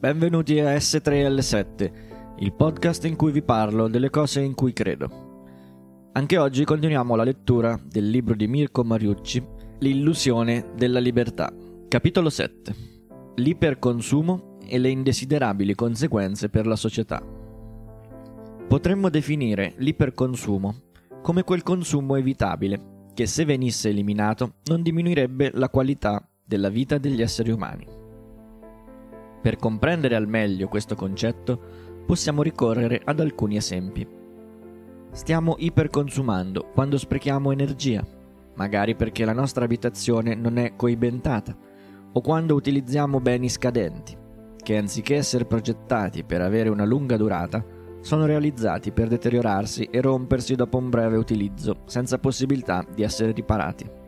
Benvenuti a S3L7, il podcast in cui vi parlo delle cose in cui credo. Anche oggi continuiamo la lettura del libro di Mirko Mariucci, L'illusione della libertà. Capitolo 7. L'iperconsumo e le indesiderabili conseguenze per la società. Potremmo definire l'iperconsumo come quel consumo evitabile che se venisse eliminato non diminuirebbe la qualità della vita degli esseri umani. Per comprendere al meglio questo concetto possiamo ricorrere ad alcuni esempi. Stiamo iperconsumando quando sprechiamo energia, magari perché la nostra abitazione non è coibentata, o quando utilizziamo beni scadenti, che anziché essere progettati per avere una lunga durata, sono realizzati per deteriorarsi e rompersi dopo un breve utilizzo, senza possibilità di essere riparati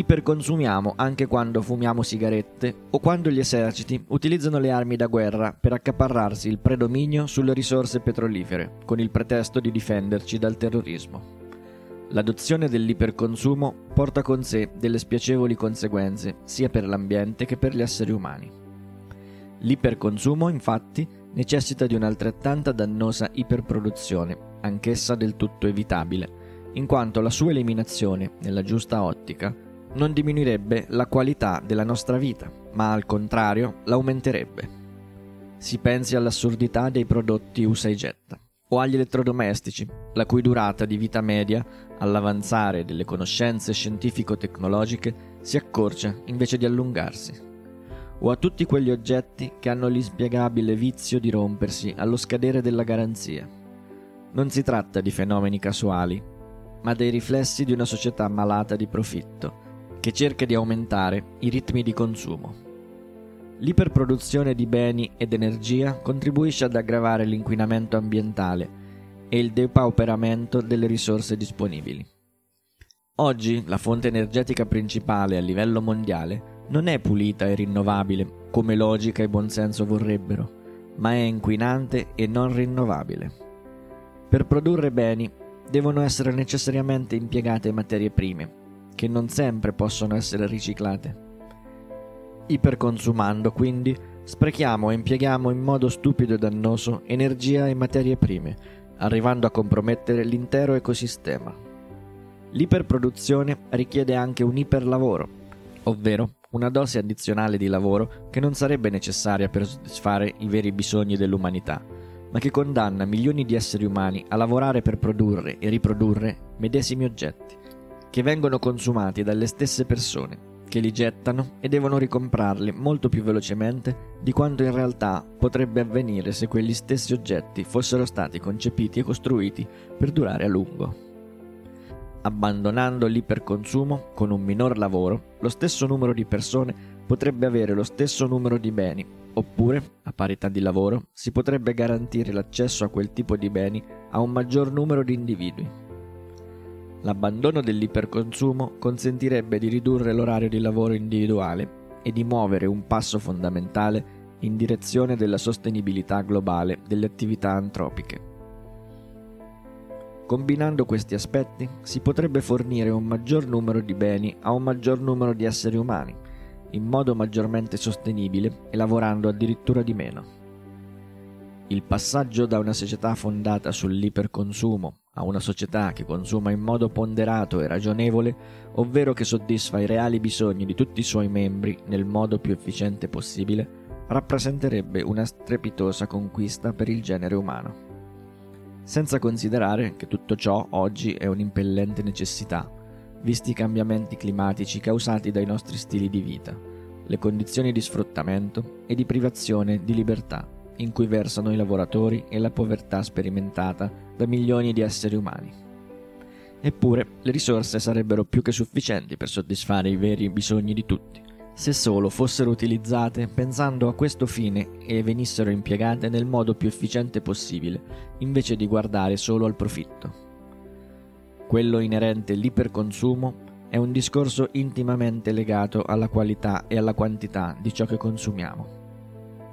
iperconsumiamo anche quando fumiamo sigarette o quando gli eserciti utilizzano le armi da guerra per accaparrarsi il predominio sulle risorse petrolifere, con il pretesto di difenderci dal terrorismo. L'adozione dell'iperconsumo porta con sé delle spiacevoli conseguenze sia per l'ambiente che per gli esseri umani. L'iperconsumo, infatti, necessita di un'altrettanta dannosa iperproduzione, anch'essa del tutto evitabile, in quanto la sua eliminazione, nella giusta ottica, non diminuirebbe la qualità della nostra vita, ma al contrario l'aumenterebbe. Si pensi all'assurdità dei prodotti usa e getta, o agli elettrodomestici, la cui durata di vita media, all'avanzare delle conoscenze scientifico-tecnologiche, si accorcia invece di allungarsi, o a tutti quegli oggetti che hanno l'inspiegabile vizio di rompersi allo scadere della garanzia. Non si tratta di fenomeni casuali, ma dei riflessi di una società malata di profitto, che cerca di aumentare i ritmi di consumo. L'iperproduzione di beni ed energia contribuisce ad aggravare l'inquinamento ambientale e il depauperamento delle risorse disponibili. Oggi la fonte energetica principale a livello mondiale non è pulita e rinnovabile come logica e buonsenso vorrebbero, ma è inquinante e non rinnovabile. Per produrre beni devono essere necessariamente impiegate materie prime, che non sempre possono essere riciclate. Iperconsumando, quindi, sprechiamo e impieghiamo in modo stupido e dannoso energia e materie prime, arrivando a compromettere l'intero ecosistema. L'iperproduzione richiede anche un iperlavoro, ovvero una dose addizionale di lavoro che non sarebbe necessaria per soddisfare i veri bisogni dell'umanità, ma che condanna milioni di esseri umani a lavorare per produrre e riprodurre medesimi oggetti che vengono consumati dalle stesse persone, che li gettano e devono ricomprarli molto più velocemente di quanto in realtà potrebbe avvenire se quegli stessi oggetti fossero stati concepiti e costruiti per durare a lungo. Abbandonando l'iperconsumo con un minor lavoro, lo stesso numero di persone potrebbe avere lo stesso numero di beni, oppure, a parità di lavoro, si potrebbe garantire l'accesso a quel tipo di beni a un maggior numero di individui. L'abbandono dell'iperconsumo consentirebbe di ridurre l'orario di lavoro individuale e di muovere un passo fondamentale in direzione della sostenibilità globale delle attività antropiche. Combinando questi aspetti si potrebbe fornire un maggior numero di beni a un maggior numero di esseri umani, in modo maggiormente sostenibile e lavorando addirittura di meno. Il passaggio da una società fondata sull'iperconsumo a una società che consuma in modo ponderato e ragionevole, ovvero che soddisfa i reali bisogni di tutti i suoi membri nel modo più efficiente possibile, rappresenterebbe una strepitosa conquista per il genere umano. Senza considerare che tutto ciò oggi è un'impellente necessità, visti i cambiamenti climatici causati dai nostri stili di vita, le condizioni di sfruttamento e di privazione di libertà in cui versano i lavoratori e la povertà sperimentata da milioni di esseri umani. Eppure le risorse sarebbero più che sufficienti per soddisfare i veri bisogni di tutti, se solo fossero utilizzate pensando a questo fine e venissero impiegate nel modo più efficiente possibile, invece di guardare solo al profitto. Quello inerente all'iperconsumo è un discorso intimamente legato alla qualità e alla quantità di ciò che consumiamo.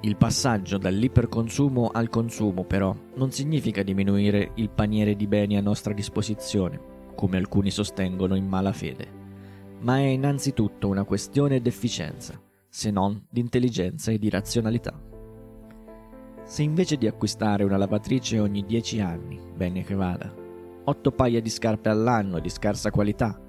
Il passaggio dall'iperconsumo al consumo, però, non significa diminuire il paniere di beni a nostra disposizione, come alcuni sostengono in malafede, ma è innanzitutto una questione d'efficienza, se non di intelligenza e di razionalità. Se invece di acquistare una lavatrice ogni 10 anni, bene che vada, 8 paia di scarpe all'anno di scarsa qualità,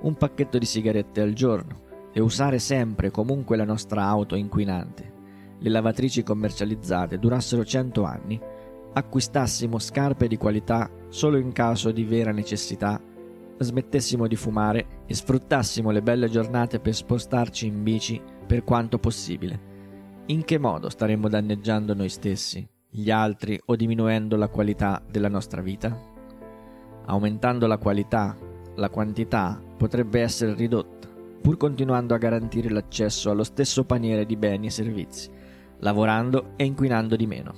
un pacchetto di sigarette al giorno e usare sempre e comunque la nostra auto inquinante, le lavatrici commercializzate durassero 100 anni, acquistassimo scarpe di qualità solo in caso di vera necessità, smettessimo di fumare e sfruttassimo le belle giornate per spostarci in bici per quanto possibile. In che modo staremmo danneggiando noi stessi, gli altri o diminuendo la qualità della nostra vita? Aumentando la qualità, la quantità potrebbe essere ridotta, pur continuando a garantire l'accesso allo stesso paniere di beni e servizi, lavorando e inquinando di meno.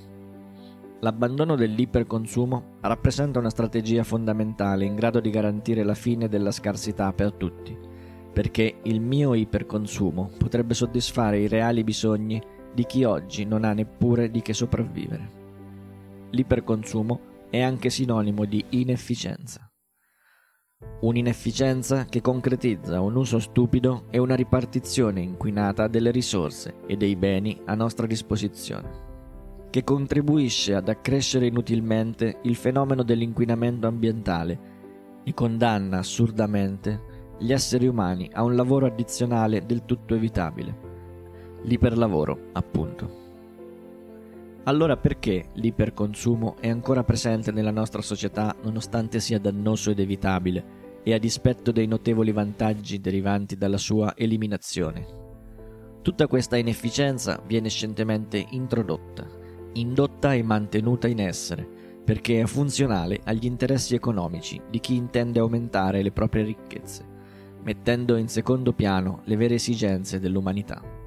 L'abbandono dell'iperconsumo rappresenta una strategia fondamentale in grado di garantire la fine della scarsità per tutti, perché il mio iperconsumo potrebbe soddisfare i reali bisogni di chi oggi non ha neppure di che sopravvivere. L'iperconsumo è anche sinonimo di inefficienza. Un'inefficienza che concretizza un uso stupido e una ripartizione inquinata delle risorse e dei beni a nostra disposizione che contribuisce ad accrescere inutilmente il fenomeno dell'inquinamento ambientale e condanna assurdamente gli esseri umani a un lavoro addizionale del tutto evitabile. L'iperlavoro, appunto. Allora perché l'iperconsumo è ancora presente nella nostra società nonostante sia dannoso ed evitabile e a dispetto dei notevoli vantaggi derivanti dalla sua eliminazione? Tutta questa inefficienza viene scientemente introdotta indotta e mantenuta in essere, perché è funzionale agli interessi economici di chi intende aumentare le proprie ricchezze, mettendo in secondo piano le vere esigenze dell'umanità.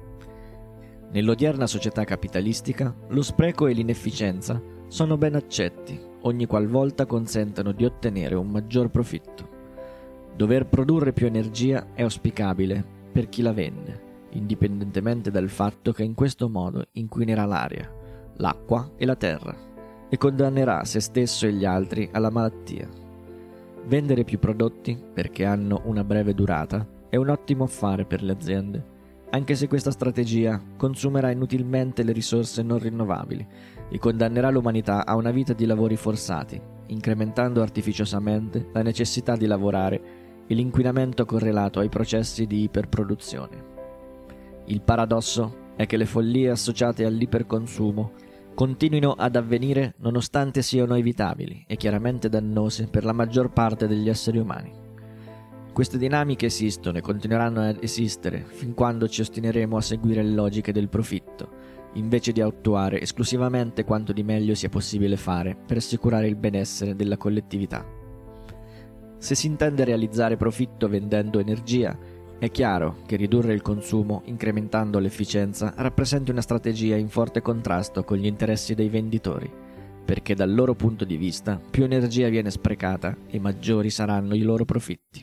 Nell'odierna società capitalistica, lo spreco e l'inefficienza sono ben accetti ogni qualvolta consentano di ottenere un maggior profitto. Dover produrre più energia è auspicabile per chi la vende, indipendentemente dal fatto che in questo modo inquinerà l'aria l'acqua e la terra, e condannerà se stesso e gli altri alla malattia. Vendere più prodotti, perché hanno una breve durata, è un ottimo affare per le aziende, anche se questa strategia consumerà inutilmente le risorse non rinnovabili e condannerà l'umanità a una vita di lavori forzati, incrementando artificiosamente la necessità di lavorare e l'inquinamento correlato ai processi di iperproduzione. Il paradosso è che le follie associate all'iperconsumo continuino ad avvenire nonostante siano evitabili e chiaramente dannose per la maggior parte degli esseri umani. Queste dinamiche esistono e continueranno ad esistere fin quando ci ostineremo a seguire le logiche del profitto, invece di attuare esclusivamente quanto di meglio sia possibile fare per assicurare il benessere della collettività. Se si intende realizzare profitto vendendo energia, è chiaro che ridurre il consumo, incrementando l'efficienza, rappresenta una strategia in forte contrasto con gli interessi dei venditori, perché dal loro punto di vista più energia viene sprecata e maggiori saranno i loro profitti.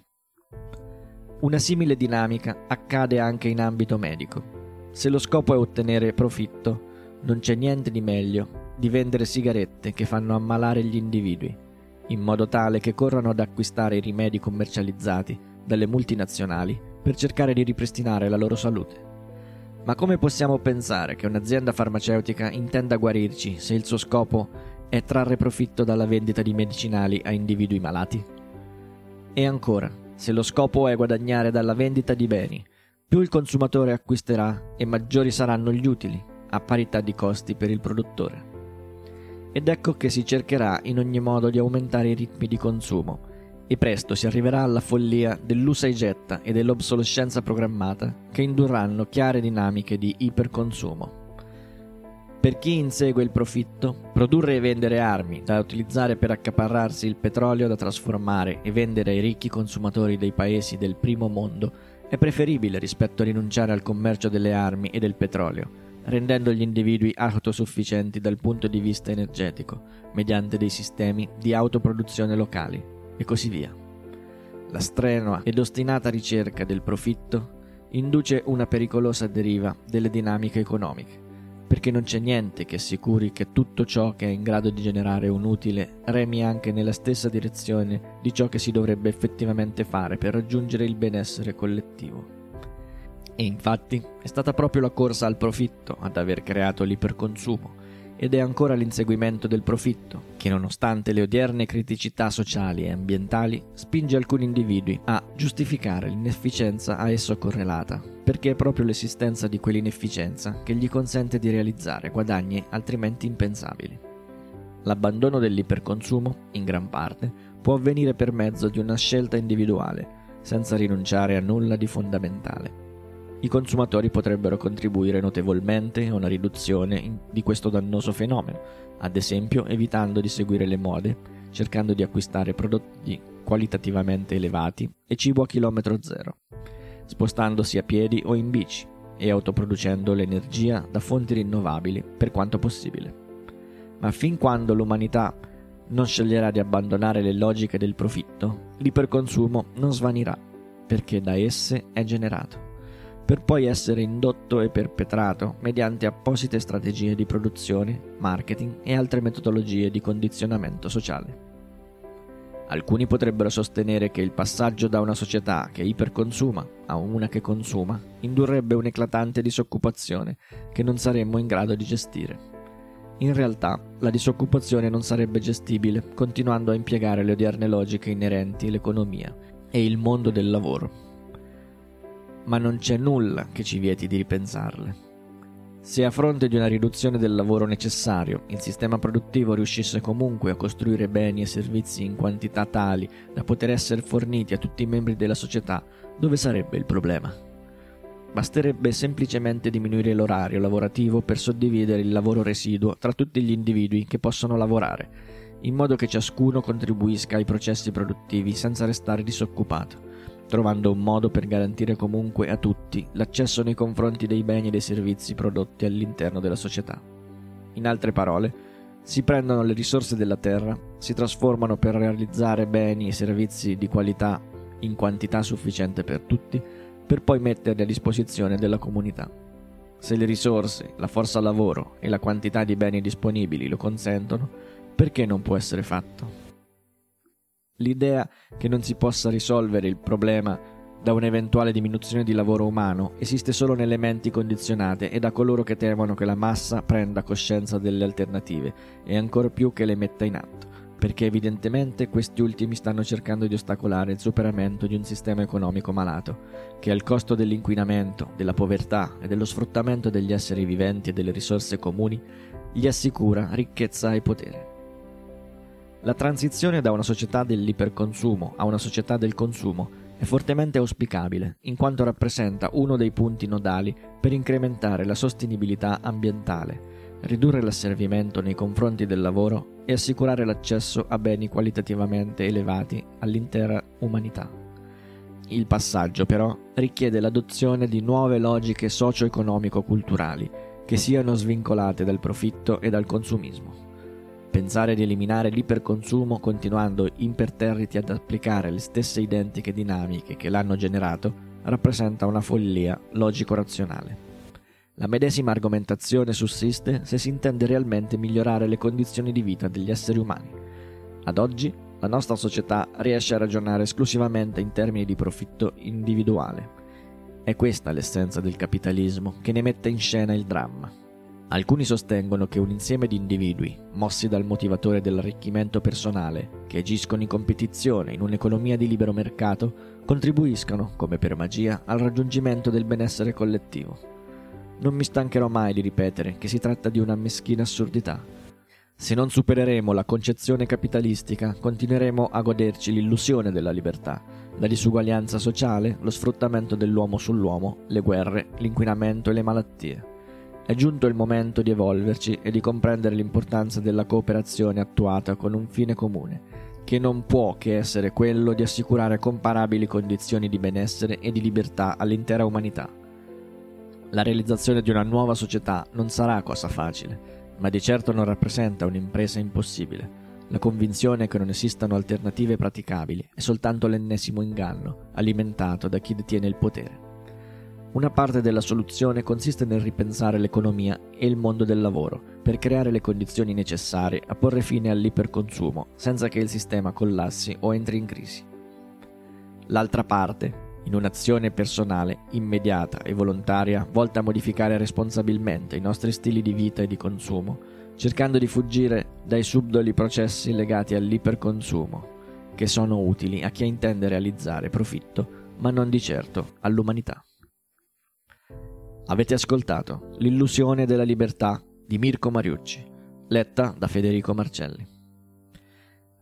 Una simile dinamica accade anche in ambito medico. Se lo scopo è ottenere profitto, non c'è niente di meglio di vendere sigarette che fanno ammalare gli individui, in modo tale che corrano ad acquistare i rimedi commercializzati dalle multinazionali per cercare di ripristinare la loro salute. Ma come possiamo pensare che un'azienda farmaceutica intenda guarirci se il suo scopo è trarre profitto dalla vendita di medicinali a individui malati? E ancora, se lo scopo è guadagnare dalla vendita di beni, più il consumatore acquisterà e maggiori saranno gli utili, a parità di costi per il produttore. Ed ecco che si cercherà in ogni modo di aumentare i ritmi di consumo, e presto si arriverà alla follia dell'usa e getta e dell'obsolescenza programmata che indurranno chiare dinamiche di iperconsumo. Per chi insegue il profitto, produrre e vendere armi da utilizzare per accaparrarsi il petrolio da trasformare e vendere ai ricchi consumatori dei paesi del primo mondo è preferibile rispetto a rinunciare al commercio delle armi e del petrolio, rendendo gli individui autosufficienti dal punto di vista energetico, mediante dei sistemi di autoproduzione locali e così via. La strenua ed ostinata ricerca del profitto induce una pericolosa deriva delle dinamiche economiche, perché non c'è niente che assicuri che tutto ciò che è in grado di generare un utile remi anche nella stessa direzione di ciò che si dovrebbe effettivamente fare per raggiungere il benessere collettivo. E infatti è stata proprio la corsa al profitto ad aver creato l'iperconsumo ed è ancora l'inseguimento del profitto, che nonostante le odierne criticità sociali e ambientali spinge alcuni individui a giustificare l'inefficienza a esso correlata, perché è proprio l'esistenza di quell'inefficienza che gli consente di realizzare guadagni altrimenti impensabili. L'abbandono dell'iperconsumo, in gran parte, può avvenire per mezzo di una scelta individuale, senza rinunciare a nulla di fondamentale i consumatori potrebbero contribuire notevolmente a una riduzione di questo dannoso fenomeno, ad esempio evitando di seguire le mode, cercando di acquistare prodotti qualitativamente elevati e cibo a chilometro zero, spostandosi a piedi o in bici e autoproducendo l'energia da fonti rinnovabili per quanto possibile. Ma fin quando l'umanità non sceglierà di abbandonare le logiche del profitto, l'iperconsumo non svanirà, perché da esse è generato per poi essere indotto e perpetrato mediante apposite strategie di produzione, marketing e altre metodologie di condizionamento sociale. Alcuni potrebbero sostenere che il passaggio da una società che iperconsuma a una che consuma indurrebbe un'eclatante disoccupazione che non saremmo in grado di gestire. In realtà la disoccupazione non sarebbe gestibile continuando a impiegare le odierne logiche inerenti all'economia e il mondo del lavoro ma non c'è nulla che ci vieti di ripensarle. Se a fronte di una riduzione del lavoro necessario il sistema produttivo riuscisse comunque a costruire beni e servizi in quantità tali da poter essere forniti a tutti i membri della società, dove sarebbe il problema? Basterebbe semplicemente diminuire l'orario lavorativo per suddividere il lavoro residuo tra tutti gli individui che possono lavorare, in modo che ciascuno contribuisca ai processi produttivi senza restare disoccupato trovando un modo per garantire comunque a tutti l'accesso nei confronti dei beni e dei servizi prodotti all'interno della società. In altre parole, si prendono le risorse della terra, si trasformano per realizzare beni e servizi di qualità in quantità sufficiente per tutti, per poi metterli a disposizione della comunità. Se le risorse, la forza lavoro e la quantità di beni disponibili lo consentono, perché non può essere fatto? L'idea che non si possa risolvere il problema da un'eventuale diminuzione di lavoro umano esiste solo nelle menti condizionate e da coloro che temono che la massa prenda coscienza delle alternative e ancor più che le metta in atto, perché evidentemente questi ultimi stanno cercando di ostacolare il superamento di un sistema economico malato, che al costo dell'inquinamento, della povertà e dello sfruttamento degli esseri viventi e delle risorse comuni gli assicura ricchezza e potere. La transizione da una società dell'iperconsumo a una società del consumo è fortemente auspicabile, in quanto rappresenta uno dei punti nodali per incrementare la sostenibilità ambientale, ridurre l'asservimento nei confronti del lavoro e assicurare l'accesso a beni qualitativamente elevati all'intera umanità. Il passaggio però richiede l'adozione di nuove logiche socio-economico-culturali che siano svincolate dal profitto e dal consumismo. Pensare di eliminare l'iperconsumo continuando imperterriti ad applicare le stesse identiche dinamiche che l'hanno generato rappresenta una follia logico-razionale. La medesima argomentazione sussiste se si intende realmente migliorare le condizioni di vita degli esseri umani. Ad oggi la nostra società riesce a ragionare esclusivamente in termini di profitto individuale. È questa l'essenza del capitalismo che ne mette in scena il dramma. Alcuni sostengono che un insieme di individui, mossi dal motivatore dell'arricchimento personale, che agiscono in competizione in un'economia di libero mercato, contribuiscano, come per magia, al raggiungimento del benessere collettivo. Non mi stancherò mai di ripetere che si tratta di una meschina assurdità. Se non supereremo la concezione capitalistica, continueremo a goderci l'illusione della libertà, la disuguaglianza sociale, lo sfruttamento dell'uomo sull'uomo, le guerre, l'inquinamento e le malattie. È giunto il momento di evolverci e di comprendere l'importanza della cooperazione attuata con un fine comune, che non può che essere quello di assicurare comparabili condizioni di benessere e di libertà all'intera umanità. La realizzazione di una nuova società non sarà cosa facile, ma di certo non rappresenta un'impresa impossibile. La convinzione che non esistano alternative praticabili è soltanto l'ennesimo inganno alimentato da chi detiene il potere. Una parte della soluzione consiste nel ripensare l'economia e il mondo del lavoro per creare le condizioni necessarie a porre fine all'iperconsumo senza che il sistema collassi o entri in crisi. L'altra parte, in un'azione personale, immediata e volontaria volta a modificare responsabilmente i nostri stili di vita e di consumo, cercando di fuggire dai subdoli processi legati all'iperconsumo, che sono utili a chi intende realizzare profitto, ma non di certo all'umanità. Avete ascoltato L'illusione della libertà di Mirko Mariucci, letta da Federico Marcelli.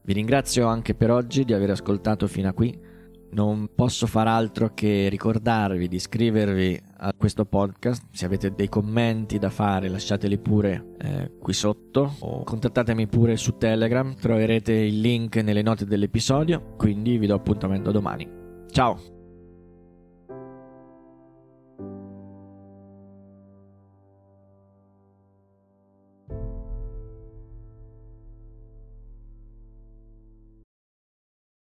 Vi ringrazio anche per oggi di aver ascoltato fino a qui. Non posso far altro che ricordarvi di iscrivervi a questo podcast. Se avete dei commenti da fare, lasciateli pure eh, qui sotto o contattatemi pure su Telegram. Troverete il link nelle note dell'episodio. Quindi vi do appuntamento domani. Ciao!